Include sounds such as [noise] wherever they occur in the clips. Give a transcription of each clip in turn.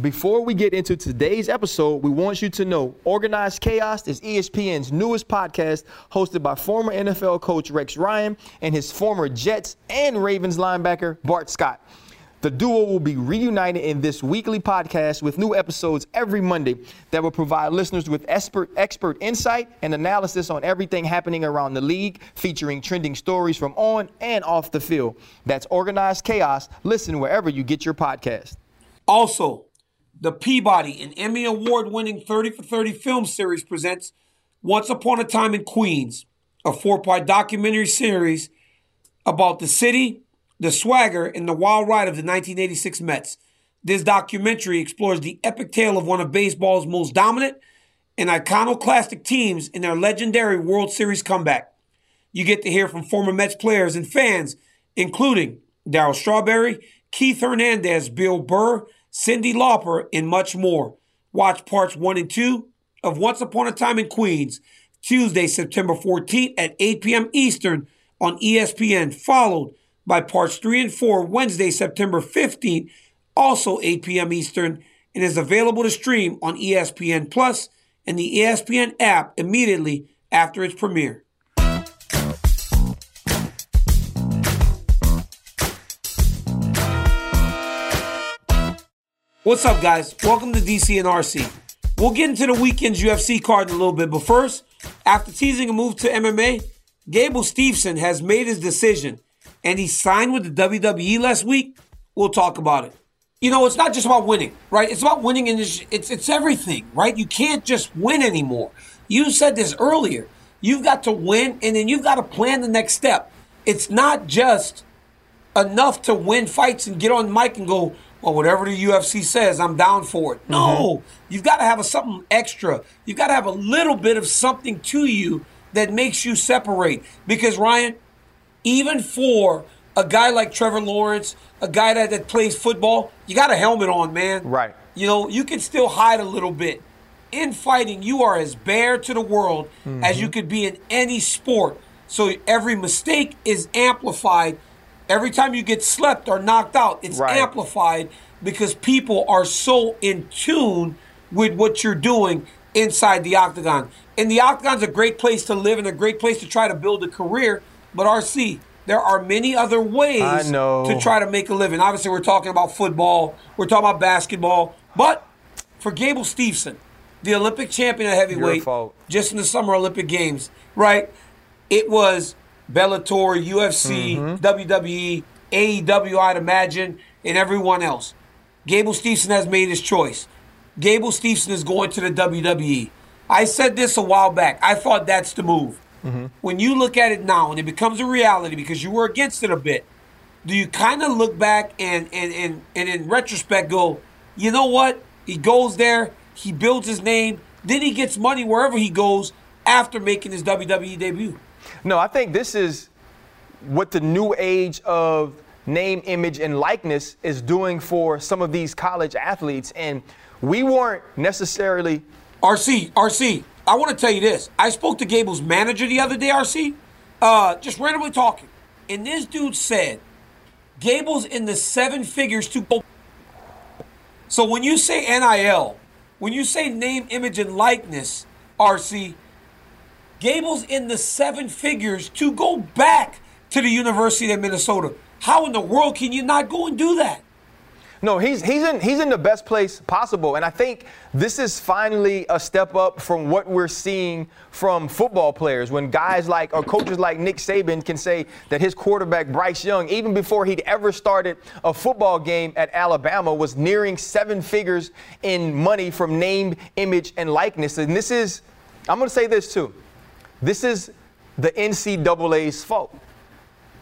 Before we get into today's episode, we want you to know Organized Chaos is ESPN's newest podcast, hosted by former NFL coach Rex Ryan and his former Jets and Ravens linebacker Bart Scott. The duo will be reunited in this weekly podcast with new episodes every Monday that will provide listeners with expert, expert insight and analysis on everything happening around the league, featuring trending stories from on and off the field. That's Organized Chaos. Listen wherever you get your podcast. Also, the Peabody, an Emmy Award winning 30 for 30 film series, presents Once Upon a Time in Queens, a four part documentary series about the city the swagger, and the wild ride of the 1986 Mets. This documentary explores the epic tale of one of baseball's most dominant and iconoclastic teams in their legendary World Series comeback. You get to hear from former Mets players and fans, including Darryl Strawberry, Keith Hernandez, Bill Burr, Cyndi Lauper, and much more. Watch parts one and two of Once Upon a Time in Queens, Tuesday, September 14th at 8 p.m. Eastern on ESPN, followed by parts 3 and 4 Wednesday, September 15th, also 8 p.m. Eastern, and is available to stream on ESPN Plus and the ESPN app immediately after its premiere. What's up, guys? Welcome to DC and RC. We'll get into the weekend's UFC card in a little bit, but first, after teasing a move to MMA, Gable Steveson has made his decision and he signed with the WWE last week, we'll talk about it. You know, it's not just about winning, right? It's about winning and it's, it's, it's everything, right? You can't just win anymore. You said this earlier. You've got to win and then you've got to plan the next step. It's not just enough to win fights and get on the mic and go, well, whatever the UFC says, I'm down for it. No, mm-hmm. you've got to have a, something extra. You've got to have a little bit of something to you that makes you separate. Because, Ryan, even for a guy like Trevor Lawrence, a guy that, that plays football, you got a helmet on, man. Right. You know, you can still hide a little bit. In fighting, you are as bare to the world mm-hmm. as you could be in any sport. So every mistake is amplified. Every time you get slept or knocked out, it's right. amplified because people are so in tune with what you're doing inside the octagon. And the octagon's a great place to live and a great place to try to build a career but RC, there are many other ways to try to make a living. Obviously, we're talking about football, we're talking about basketball, but for Gable Steveson, the Olympic champion at heavyweight, just in the Summer Olympic Games, right? It was Bellator, UFC, mm-hmm. WWE, AEW, I'd imagine, and everyone else. Gable Steveson has made his choice. Gable Steveson is going to the WWE. I said this a while back. I thought that's the move. Mm-hmm. When you look at it now and it becomes a reality because you were against it a bit, do you kind of look back and, and, and, and in retrospect go, you know what? He goes there, he builds his name, then he gets money wherever he goes after making his WWE debut. No, I think this is what the new age of name, image, and likeness is doing for some of these college athletes. And we weren't necessarily. RC, RC, I want to tell you this. I spoke to Gable's manager the other day, RC, uh, just randomly talking. And this dude said Gable's in the seven figures to go. So when you say NIL, when you say name, image, and likeness, RC, Gable's in the seven figures to go back to the University of Minnesota. How in the world can you not go and do that? No, he's he's in he's in the best place possible, and I think this is finally a step up from what we're seeing from football players. When guys like or coaches like Nick Saban can say that his quarterback Bryce Young, even before he'd ever started a football game at Alabama, was nearing seven figures in money from name, image, and likeness. And this is, I'm going to say this too, this is the NCAA's fault.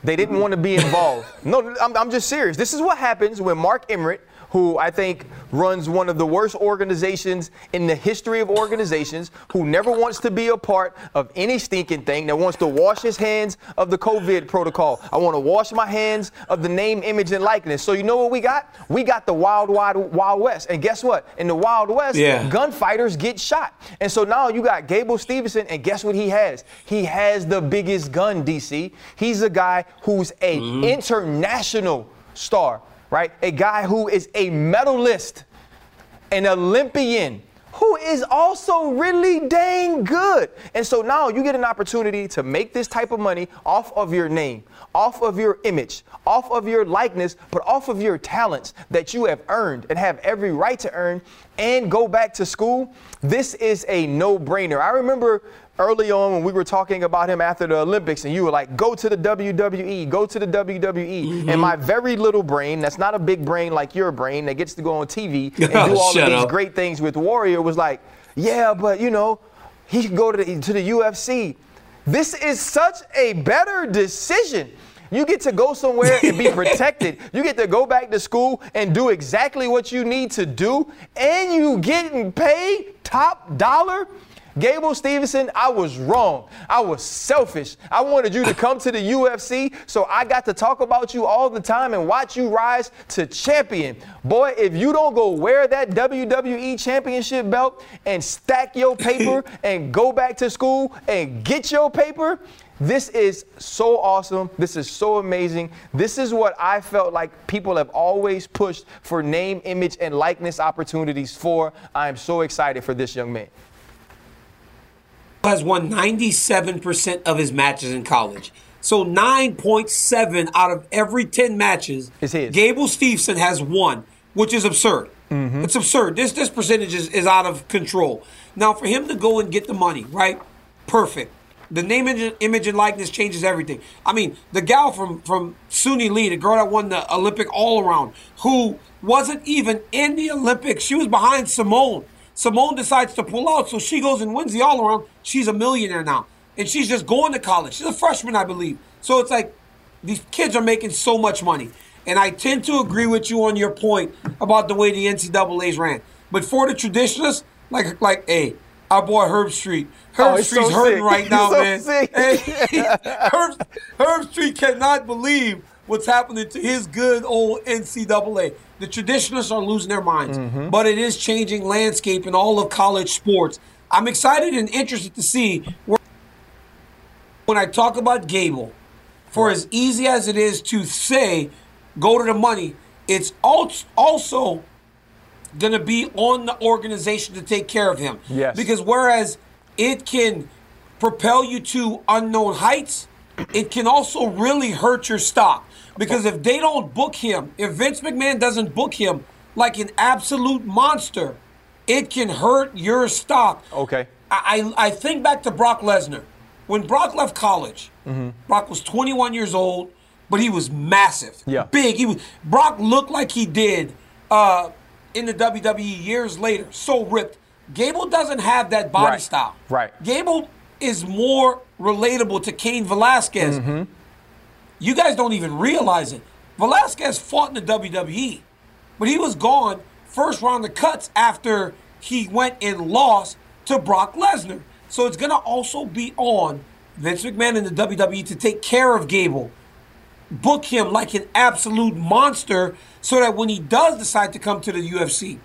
They didn't mm-hmm. want to be involved. No, I'm, I'm just serious. This is what happens when Mark Emmert who I think runs one of the worst organizations in the history of organizations, who never wants to be a part of any stinking thing, that wants to wash his hands of the COVID protocol. I want to wash my hands of the name, image, and likeness. So you know what we got? We got the wild, wild, wild west. And guess what? In the wild west, yeah. gunfighters get shot. And so now you got Gable Stevenson, and guess what he has? He has the biggest gun, DC. He's a guy who's a mm-hmm. international star right? A guy who is a medalist an Olympian who is also really dang good. And so now you get an opportunity to make this type of money off of your name, off of your image, off of your likeness, but off of your talents that you have earned and have every right to earn and go back to school. This is a no brainer. I remember early on when we were talking about him after the Olympics, and you were like, go to the WWE, go to the WWE. Mm-hmm. And my very little brain, that's not a big brain like your brain that gets to go on TV and [laughs] do all of these up. great things with Warrior, was like, yeah, but you know, he could go to the, to the UFC. This is such a better decision. You get to go somewhere and be [laughs] protected. you get to go back to school and do exactly what you need to do, and you getting paid top dollar. Gable Stevenson, I was wrong. I was selfish. I wanted you to [coughs] come to the UFC so I got to talk about you all the time and watch you rise to champion. Boy, if you don't go wear that WWE championship belt and stack your [coughs] paper and go back to school and get your paper, this is so awesome. This is so amazing. This is what I felt like people have always pushed for name, image, and likeness opportunities for. I am so excited for this young man has won 97% of his matches in college. So 9.7 out of every 10 matches, is his. Gable Steveson has won, which is absurd. Mm-hmm. It's absurd. This this percentage is, is out of control. Now, for him to go and get the money, right? Perfect. The name, image, and likeness changes everything. I mean, the gal from from Suni Lee, the girl that won the Olympic all around, who wasn't even in the Olympics, she was behind Simone Simone decides to pull out, so she goes and wins the all around. She's a millionaire now. And she's just going to college. She's a freshman, I believe. So it's like these kids are making so much money. And I tend to agree with you on your point about the way the NCAA's ran. But for the traditionalists, like like hey, our boy Herbstreit. Herb oh, Street's so hurting sick. right [laughs] now, so man. Hey, [laughs] Herb, Street cannot believe what's happening to his good old NCAA. The traditionalists are losing their minds, mm-hmm. but it is changing landscape in all of college sports. I'm excited and interested to see where, when I talk about Gable, for as easy as it is to say, go to the money, it's also going to be on the organization to take care of him. Yes. Because whereas it can propel you to unknown heights, it can also really hurt your stock. Because if they don't book him, if Vince McMahon doesn't book him like an absolute monster, it can hurt your stock. Okay. I, I think back to Brock Lesnar. When Brock left college, mm-hmm. Brock was 21 years old, but he was massive. Yeah. Big. He was Brock looked like he did uh, in the WWE years later. So ripped. Gable doesn't have that body right. style. Right. Gable is more relatable to Cain Velasquez. Mm-hmm. You guys don't even realize it. Velasquez fought in the WWE, but he was gone first round of cuts after he went and lost to Brock Lesnar. So it's going to also be on Vince McMahon and the WWE to take care of Gable. Book him like an absolute monster so that when he does decide to come to the UFC,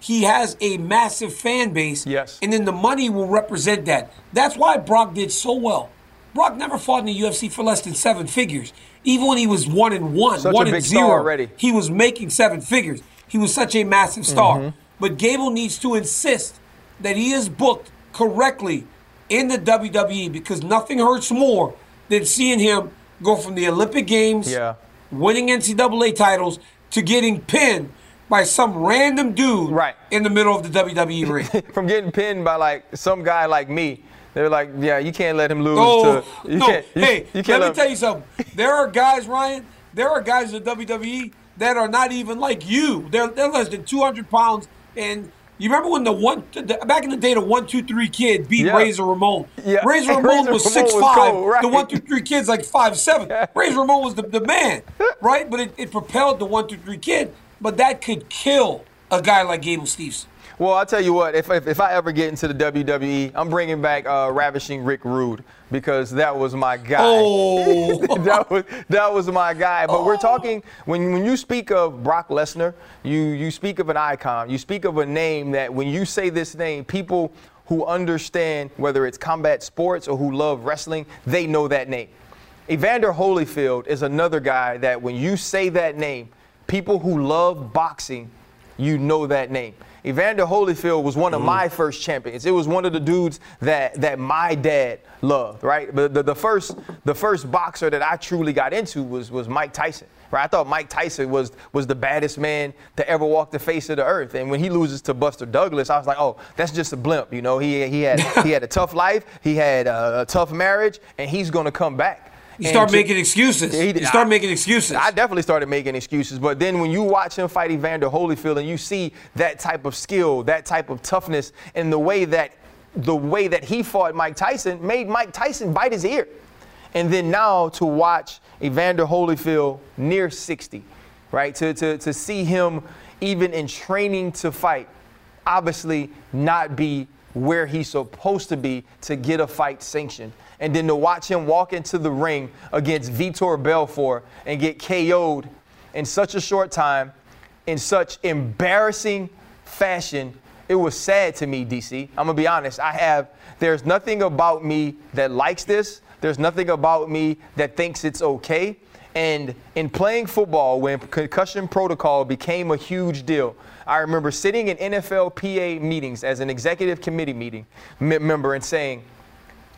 he has a massive fan base. Yes. And then the money will represent that. That's why Brock did so well. Brock never fought in the UFC for less than seven figures. Even when he was one and one, such one and zero, already. he was making seven figures. He was such a massive star. Mm-hmm. But Gable needs to insist that he is booked correctly in the WWE because nothing hurts more than seeing him go from the Olympic Games, yeah. winning NCAA titles, to getting pinned by some random dude right. in the middle of the WWE ring. [laughs] from getting pinned by like some guy like me they're like, yeah, you can't let him lose. Oh, to, you no. Can't, you, hey, you can't let, let me tell you something. There are guys, Ryan, there are guys in the WWE that are not even like you. They're, they're less than 200 pounds. And you remember when the one, the, back in the day, the one, two, three kid beat yeah. Razor Ramon. Yeah. [laughs] Razor Ramon Razor was six five. Cool, right. The one, two, three kid's like five seven. Yeah. Razor Ramon was the, the man, right? But it, it propelled the one, two, three kid. But that could kill a guy like Gable Steveson. Well, I'll tell you what, if, if, if, I ever get into the WWE, I'm bringing back uh, Ravishing Rick Rude because that was my guy. Oh. [laughs] that, was, that was my guy. But oh. we're talking, when, when you speak of Brock Lesnar, you, you speak of an icon. You speak of a name that when you say this name, people who understand whether it's combat sports or who love wrestling, they know that name. Evander Holyfield is another guy that when you say that name, people who love boxing you know that name. Evander Holyfield was one of mm-hmm. my first champions. It was one of the dudes that that my dad loved, right? But the, the first the first boxer that I truly got into was was Mike Tyson. Right? I thought Mike Tyson was was the baddest man to ever walk the face of the earth. And when he loses to Buster Douglas, I was like, oh, that's just a blimp. You know, he he had he had a tough life, he had a, a tough marriage, and he's gonna come back. You start making excuses. He, you start I, making excuses. I definitely started making excuses. But then when you watch him fight Evander Holyfield and you see that type of skill, that type of toughness, and the way that the way that he fought Mike Tyson made Mike Tyson bite his ear. And then now to watch Evander Holyfield near 60, right? To, to, to see him even in training to fight, obviously not be where he's supposed to be to get a fight sanctioned. And then to watch him walk into the ring against Vitor Belfort and get KO'd in such a short time, in such embarrassing fashion, it was sad to me, DC. I'm gonna be honest. I have, there's nothing about me that likes this. There's nothing about me that thinks it's okay. And in playing football, when concussion protocol became a huge deal, I remember sitting in NFLPA meetings as an executive committee meeting member and saying,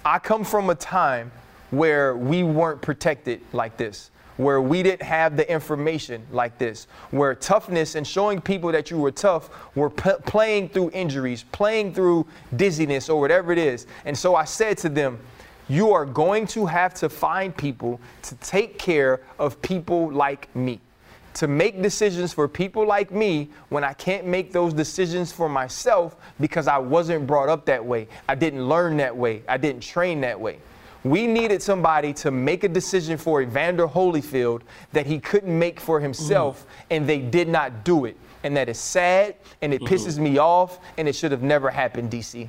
I come from a time where we weren't protected like this, where we didn't have the information like this, where toughness and showing people that you were tough were p- playing through injuries, playing through dizziness or whatever it is. And so I said to them, you are going to have to find people to take care of people like me to make decisions for people like me when I can't make those decisions for myself because I wasn't brought up that way. I didn't learn that way. I didn't train that way. We needed somebody to make a decision for Evander Holyfield that he couldn't make for himself, mm-hmm. and they did not do it. And that is sad, and it mm-hmm. pisses me off, and it should have never happened, DC.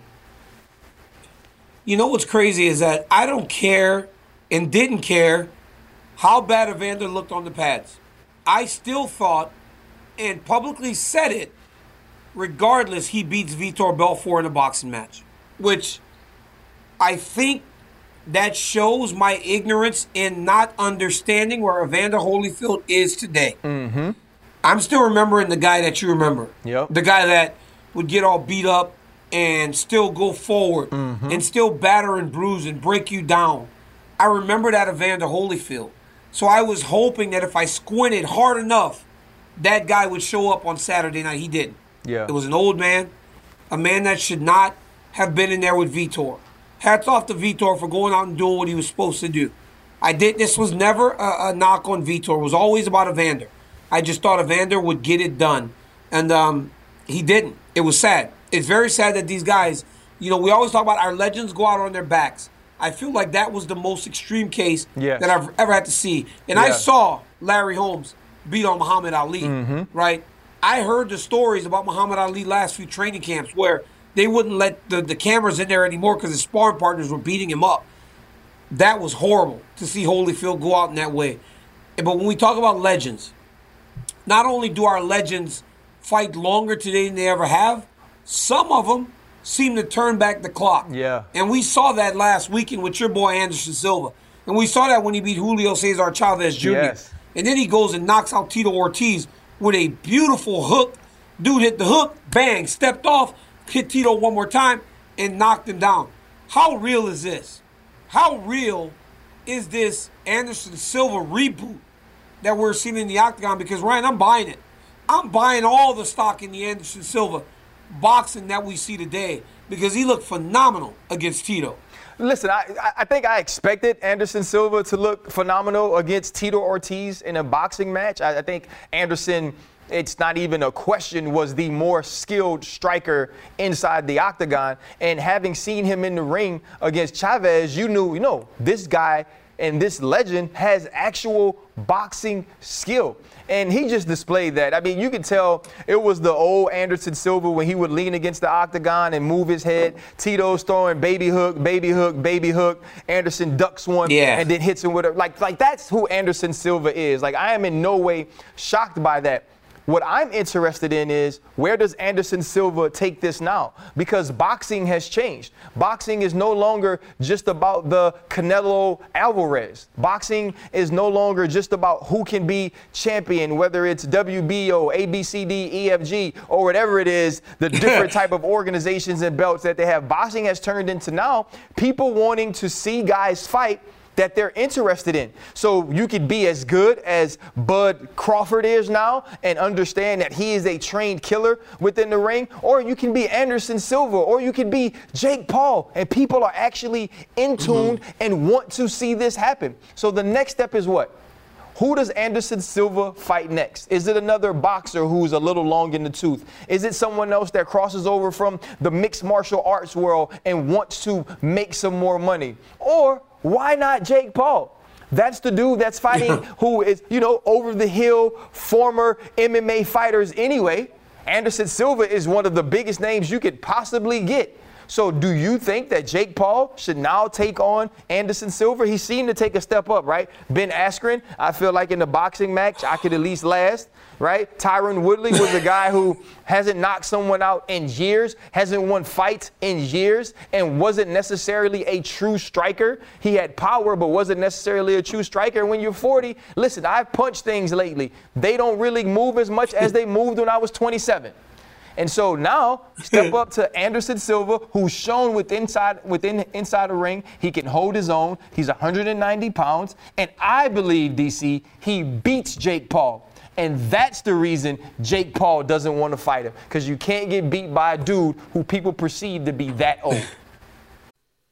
You know what's crazy is that I don't care and didn't care how bad Evander looked on the pads. I still thought and publicly said it, regardless, he beats Vitor Belfort in a boxing match. Which I think that shows my ignorance in not understanding where Evander Holyfield is today. Mm-hmm. I'm still remembering the guy that you remember. Yep. The guy that would get all beat up and still go forward mm-hmm. and still batter and bruise and break you down. I remember that Evander Holyfield. So I was hoping that if I squinted hard enough, that guy would show up on Saturday night. He didn't. Yeah. It was an old man, a man that should not have been in there with Vitor. Hats off to Vitor for going out and doing what he was supposed to do. I did. This was never a, a knock on Vitor. It was always about Evander. I just thought Evander would get it done, and um, he didn't. It was sad. It's very sad that these guys. You know, we always talk about our legends go out on their backs. I feel like that was the most extreme case yes. that I've ever had to see. And I saw Larry Holmes beat on Muhammad Ali, mm-hmm. right? I heard the stories about Muhammad Ali last few training camps where they wouldn't let the, the cameras in there anymore because his sparring partners were beating him up. That was horrible to see Holyfield go out in that way. But when we talk about legends, not only do our legends fight longer today than they ever have, some of them seem to turn back the clock. Yeah. And we saw that last weekend with your boy Anderson Silva. And we saw that when he beat Julio Cesar Chavez Jr. Yes. And then he goes and knocks out Tito Ortiz with a beautiful hook. Dude hit the hook, bang, stepped off, hit Tito one more time, and knocked him down. How real is this? How real is this Anderson Silva reboot that we're seeing in the octagon? Because Ryan, I'm buying it. I'm buying all the stock in the Anderson Silva boxing that we see today because he looked phenomenal against Tito. Listen, I, I think I expected Anderson Silva to look phenomenal against Tito Ortiz in a boxing match. I, I think Anderson it's not even a question, was the more skilled striker inside the octagon. And having seen him in the ring against Chavez, you knew, you know, this guy and this legend has actual boxing skill. And he just displayed that. I mean, you could tell it was the old Anderson Silva when he would lean against the octagon and move his head. Tito's throwing baby hook, baby hook, baby hook. Anderson ducks one yeah. and then hits him with a like like that's who Anderson Silva is. Like I am in no way shocked by that. What I'm interested in is where does Anderson Silva take this now? Because boxing has changed. Boxing is no longer just about the Canelo Alvarez. Boxing is no longer just about who can be champion, whether it's WBO, ABCD, EFG, or whatever it is, the [laughs] different type of organizations and belts that they have. Boxing has turned into now people wanting to see guys fight that they're interested in. So you could be as good as Bud Crawford is now and understand that he is a trained killer within the ring, or you can be Anderson Silva, or you could be Jake Paul, and people are actually in tune mm-hmm. and want to see this happen. So the next step is what? Who does Anderson Silva fight next? Is it another boxer who's a little long in the tooth? Is it someone else that crosses over from the mixed martial arts world and wants to make some more money? Or why not Jake Paul? That's the dude that's fighting who is, you know, over the hill former MMA fighters anyway. Anderson Silva is one of the biggest names you could possibly get. So, do you think that Jake Paul should now take on Anderson Silva? He seemed to take a step up, right? Ben Askren, I feel like in the boxing match, I could at least last, right? Tyron Woodley was a guy who hasn't knocked someone out in years, hasn't won fights in years, and wasn't necessarily a true striker. He had power, but wasn't necessarily a true striker. When you're 40, listen, I've punched things lately. They don't really move as much as they moved when I was 27. And so now step [laughs] up to Anderson Silva, who's shown with inside within inside the ring, he can hold his own. He's 190 pounds, and I believe DC he beats Jake Paul. And that's the reason Jake Paul doesn't want to fight him because you can't get beat by a dude who people perceive to be that old.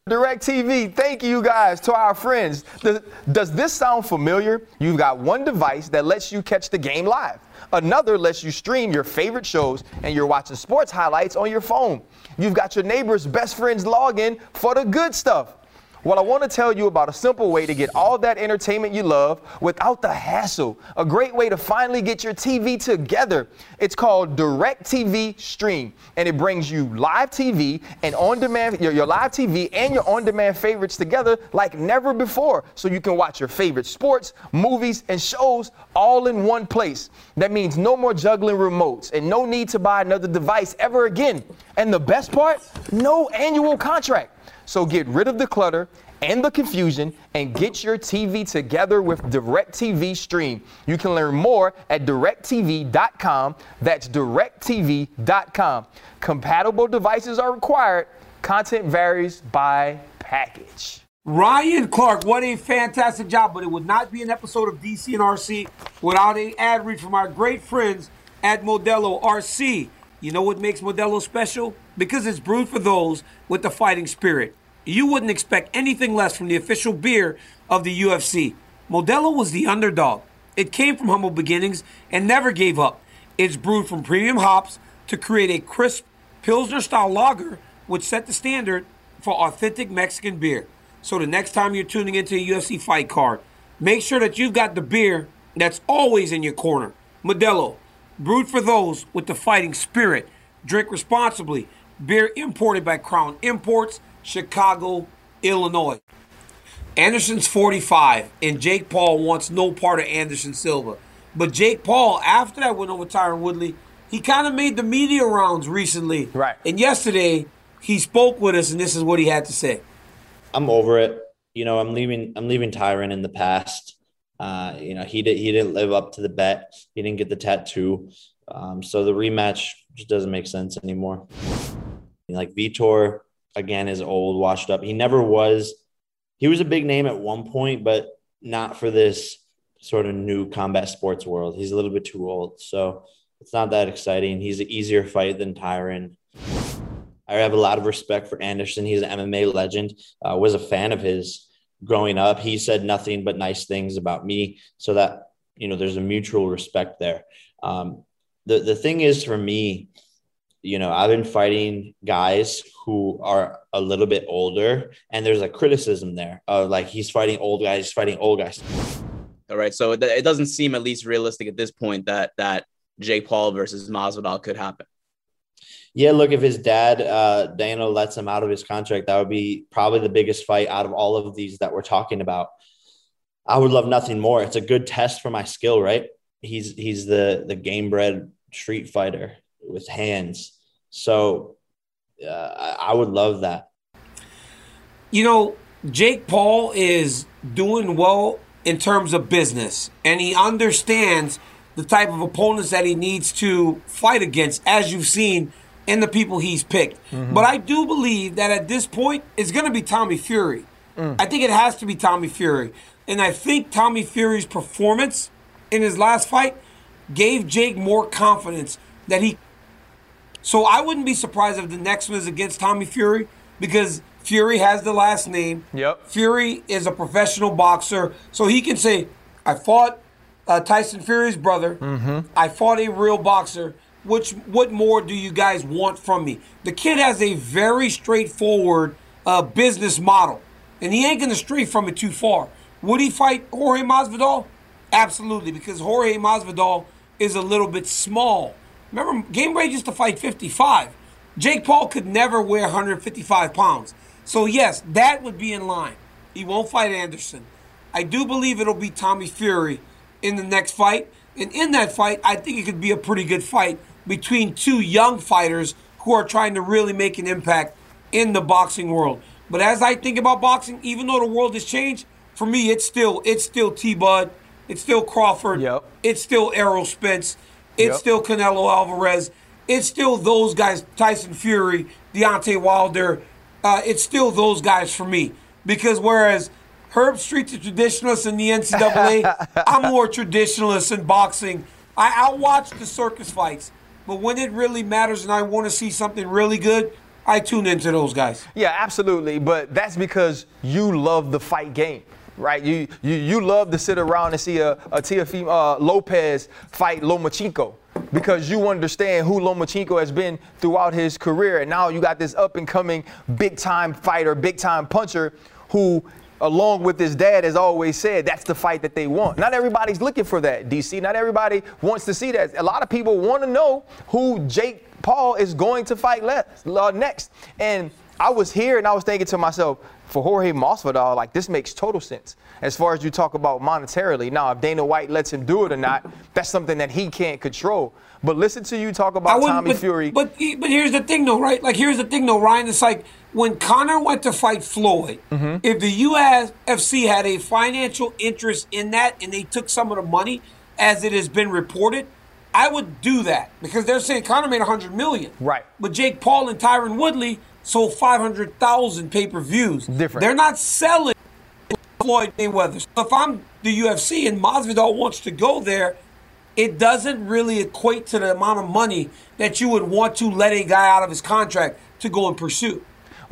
DirecTV, thank you guys to our friends. Does, does this sound familiar? You've got one device that lets you catch the game live. Another lets you stream your favorite shows and you're watching sports highlights on your phone. You've got your neighbor's best friend's login for the good stuff. Well, I want to tell you about a simple way to get all that entertainment you love without the hassle. A great way to finally get your TV together. It's called DirecTV Stream, and it brings you live TV and on-demand your, your live TV and your on-demand favorites together like never before. So you can watch your favorite sports, movies, and shows all in one place. That means no more juggling remotes and no need to buy another device ever again. And the best part, no annual contract. So get rid of the clutter and the confusion and get your TV together with DirecTV Stream. You can learn more at directv.com. That's directv.com. Compatible devices are required. Content varies by package. Ryan Clark, what a fantastic job, but it would not be an episode of DC and RC without an ad read from our great friends at Modelo RC. You know what makes Modelo special? Because it's brewed for those with the fighting spirit. You wouldn't expect anything less from the official beer of the UFC. Modelo was the underdog. It came from humble beginnings and never gave up. It's brewed from premium hops to create a crisp Pilsner style lager, which set the standard for authentic Mexican beer. So the next time you're tuning into a UFC fight card, make sure that you've got the beer that's always in your corner. Modelo, brewed for those with the fighting spirit. Drink responsibly. Beer imported by Crown Imports, Chicago, Illinois. Anderson's 45, and Jake Paul wants no part of Anderson Silva. But Jake Paul, after that went over Tyron Woodley, he kind of made the media rounds recently. Right. And yesterday, he spoke with us, and this is what he had to say. I'm over it. You know, I'm leaving. I'm leaving Tyron in the past. Uh, you know, he did. He didn't live up to the bet. He didn't get the tattoo. Um, so the rematch just doesn't make sense anymore. Like Vitor again is old, washed up. He never was. He was a big name at one point, but not for this sort of new combat sports world. He's a little bit too old, so it's not that exciting. He's an easier fight than Tyron. I have a lot of respect for Anderson. He's an MMA legend. Uh, was a fan of his growing up. He said nothing but nice things about me, so that you know there's a mutual respect there. Um, the the thing is for me, you know, I've been fighting guys who are a little bit older, and there's a criticism there of like he's fighting old guys, he's fighting old guys. All right, so it doesn't seem at least realistic at this point that that Jake Paul versus Masvidal could happen. Yeah, look, if his dad uh, Dana lets him out of his contract, that would be probably the biggest fight out of all of these that we're talking about. I would love nothing more. It's a good test for my skill, right? he's he's the the game bred street fighter with hands. So uh, I, I would love that. You know, Jake Paul is doing well in terms of business, and he understands the type of opponents that he needs to fight against, as you've seen in the people he's picked. Mm-hmm. But I do believe that at this point, it's going to be Tommy Fury. Mm. I think it has to be Tommy Fury. And I think Tommy Fury's performance in his last fight gave Jake more confidence that he. So I wouldn't be surprised if the next one is against Tommy Fury because Fury has the last name. Yep. Fury is a professional boxer, so he can say, "I fought uh, Tyson Fury's brother. Mm-hmm. I fought a real boxer. Which what more do you guys want from me?" The kid has a very straightforward uh, business model, and he ain't gonna stray from it too far. Would he fight Jorge Masvidal? Absolutely, because Jorge Masvidal is a little bit small. Remember, Gamebred used to fight 55. Jake Paul could never weigh 155 pounds. So, yes, that would be in line. He won't fight Anderson. I do believe it'll be Tommy Fury in the next fight. And in that fight, I think it could be a pretty good fight between two young fighters who are trying to really make an impact in the boxing world. But as I think about boxing, even though the world has changed, for me, it's still it's still T Bud, it's still Crawford, yep. it's still Errol Spence, it's yep. still Canelo Alvarez, it's still those guys, Tyson Fury, Deontay Wilder, uh, it's still those guys for me. Because whereas Herbstreit's a traditionalist in the NCAA, I'm more traditionalist in boxing. I, I'll watch the circus fights, but when it really matters and I want to see something really good, I tune into those guys. Yeah, absolutely. But that's because you love the fight game right? You you you love to sit around and see a, a Teofimo uh, Lopez fight Lomachenko because you understand who Lomachenko has been throughout his career, and now you got this up and coming big time fighter, big time puncher who. Along with his dad, has always said that's the fight that they want. Not everybody's looking for that, DC. Not everybody wants to see that. A lot of people want to know who Jake Paul is going to fight uh, next. And I was here and I was thinking to myself, for Jorge Masvidal, like this makes total sense as far as you talk about monetarily. Now, if Dana White lets him do it or not, that's something that he can't control. But listen to you talk about Tommy but, Fury. But but here's the thing, though, right? Like here's the thing, though, Ryan. It's like when Conor went to fight Floyd. Mm-hmm. If the UFC had a financial interest in that and they took some of the money, as it has been reported, I would do that because they're saying Conor made 100 million. Right. But Jake Paul and Tyron Woodley sold 500,000 pay per views. Different. They're not selling Floyd Mayweather. So if I'm the UFC and Masvidal wants to go there, it doesn't really equate to the amount of money that you would want to let a guy out of his contract to go and pursue.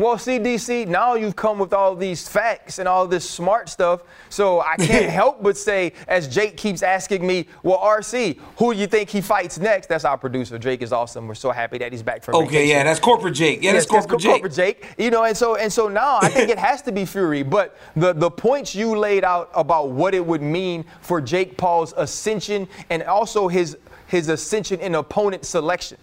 Well, CDC, now you've come with all these facts and all this smart stuff. So I can't [laughs] help but say, as Jake keeps asking me, well, RC, who do you think he fights next? That's our producer. Jake is awesome. We're so happy that he's back from Okay, vacation. yeah, that's corporate Jake. Yeah, that's yes, corporate Jake. Corporate Jake. You know, and so and so now I think it [laughs] has to be Fury. But the the points you laid out about what it would mean for Jake Paul's ascension and also his his ascension in opponent selection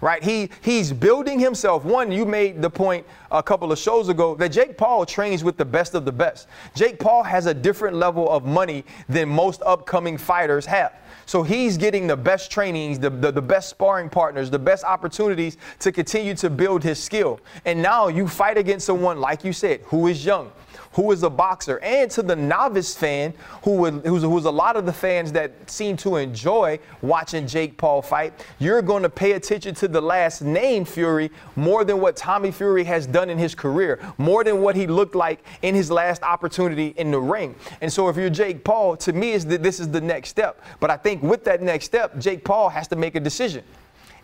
right? He he's building himself. One, you made the point a couple of shows ago that Jake Paul trains with the best of the best. Jake Paul has a different level of money than most upcoming fighters have. So he's getting the best trainings, the, the, the, best sparring partners, the best opportunities to continue to build his skill. And now you fight against someone, like you said, who is young, who is a boxer, and to the novice fan, who would, who's, who's a lot of the fans that seem to enjoy watching Jake Paul fight, you're going to pay attention to the last name Fury more than what Tommy Fury has done in his career, more than what he looked like in his last opportunity in the ring. And so if you're Jake Paul, to me, is that this is the next step. But I think with that next step, Jake Paul has to make a decision.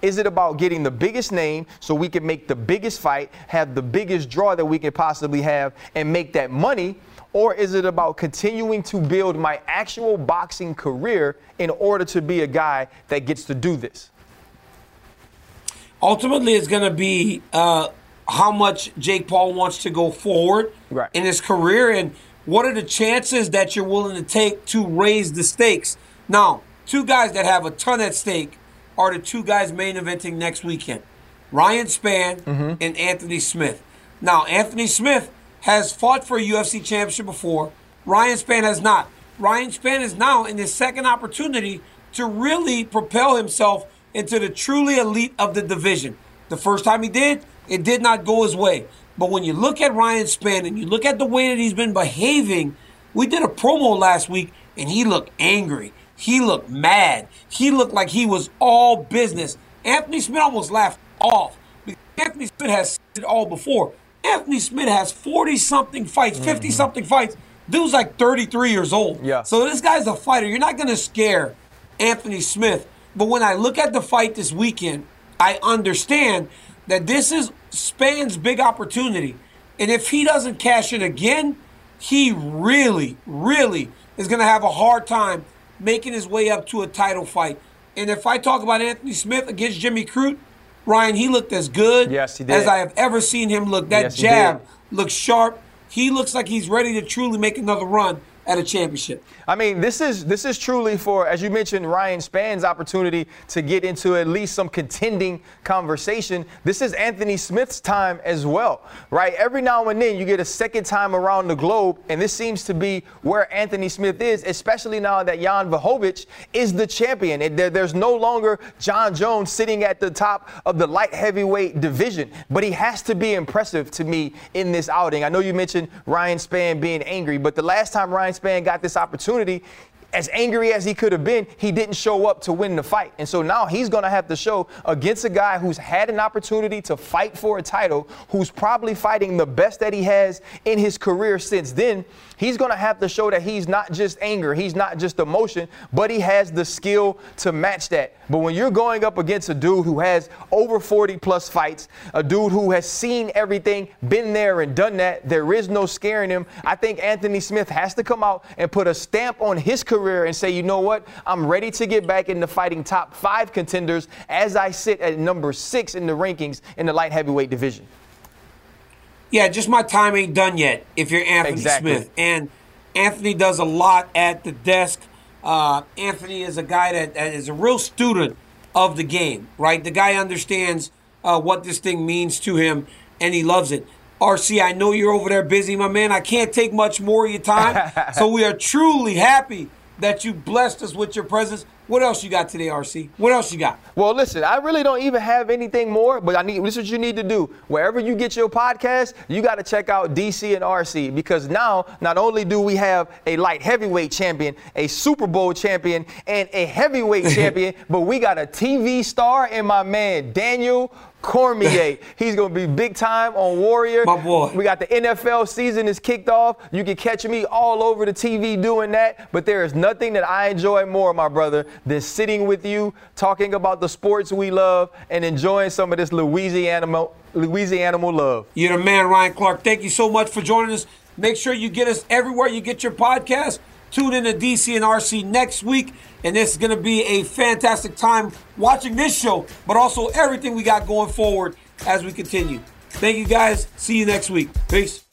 Is it about getting the biggest name so we can make the biggest fight, have the biggest draw that we can possibly have, and make that money? Or is it about continuing to build my actual boxing career in order to be a guy that gets to do this? Ultimately, it's going to be uh, how much Jake Paul wants to go forward right. in his career and what are the chances that you're willing to take to raise the stakes. Now, two guys that have a ton at stake are the two guys main eventing next weekend Ryan Spann mm-hmm. and Anthony Smith. Now, Anthony Smith has fought for a UFC championship before, Ryan Spann has not. Ryan Spann is now in his second opportunity to really propel himself into the truly elite of the division. The first time he did, it did not go his way. But when you look at Ryan Spann and you look at the way that he's been behaving, we did a promo last week and he looked angry. He looked mad. He looked like he was all business. Anthony Smith almost laughed off. Anthony Smith has said it all before. Anthony Smith has 40 something fights, mm-hmm. 50 something fights. Dude's like 33 years old. Yeah. So this guy's a fighter. You're not going to scare Anthony Smith. But when I look at the fight this weekend, I understand that this is Spann's big opportunity. And if he doesn't cash in again, he really, really is going to have a hard time making his way up to a title fight. And if I talk about Anthony Smith against Jimmy Crute, Ryan, he looked as good Yes, as I have ever seen him look. That Yes, jab looks sharp. He looks like he's ready to truly make another run at a championship. I mean, this is this is truly for, as you mentioned, Ryan Spann's opportunity to get into at least some contending conversation. This is Anthony Smith's time as well, right? Every now and then you get a second time around the globe, and this seems to be where Anthony Smith is, especially now that Jan Błachowicz is the champion. There's no longer Jon Jones sitting at the top of the light heavyweight division, but he has to be impressive to me in this outing. I know you mentioned Ryan Spann being angry, but the last time Ryan Spann got this opportunity, as angry as he could have been, he didn't show up to win the fight. And so now he's going to have to show against a guy who's had an opportunity to fight for a title, who's probably fighting the best that he has in his career since then. He's going to have to show that he's not just anger, he's not just emotion, but he has the skill to match that. But when you're going up against a dude who has over 40 plus fights, a dude who has seen everything, been there and done that, there is no scaring him. I think Anthony Smith has to come out and put a stamp on his career and say, you know what? I'm ready to get back into fighting top five contenders as I sit at number six in the rankings in the light heavyweight division. Yeah, just my time ain't done yet if you're Anthony Exactly. Smith. And Anthony does a lot at the desk. Uh, Anthony is a guy that, that is a real student of the game, right? The guy understands uh, what this thing means to him, and he loves it. RC, I know you're over there busy, my man. I can't take much more of your time. [laughs] so we are truly happy that you blessed us with your presence. What else you got today, RC? What else you got? Well, listen, I really don't even have anything more, but I need this is what you need to do. Wherever you get your podcast, you got to check out DC and RC because now not only do we have a light heavyweight champion, a Super Bowl champion, and a heavyweight [laughs] champion, but we got a TV star and my man Daniel Cormier. [laughs] He's gonna be big time on Warrior. My boy. We got the NFL season is kicked off. You can catch me all over the TV doing that. But there is nothing that I enjoy more, my brother, than sitting with you, talking about the sports we love, and enjoying some of this Louisiana Louisiana love. You're the man, Ryan Clark. Thank you so much for joining us. Make sure you get us everywhere you get your podcast. Tune in to DC and RC next week. And is going to be a fantastic time watching this show, but also everything we got going forward as we continue. Thank you guys. See you next week. Peace.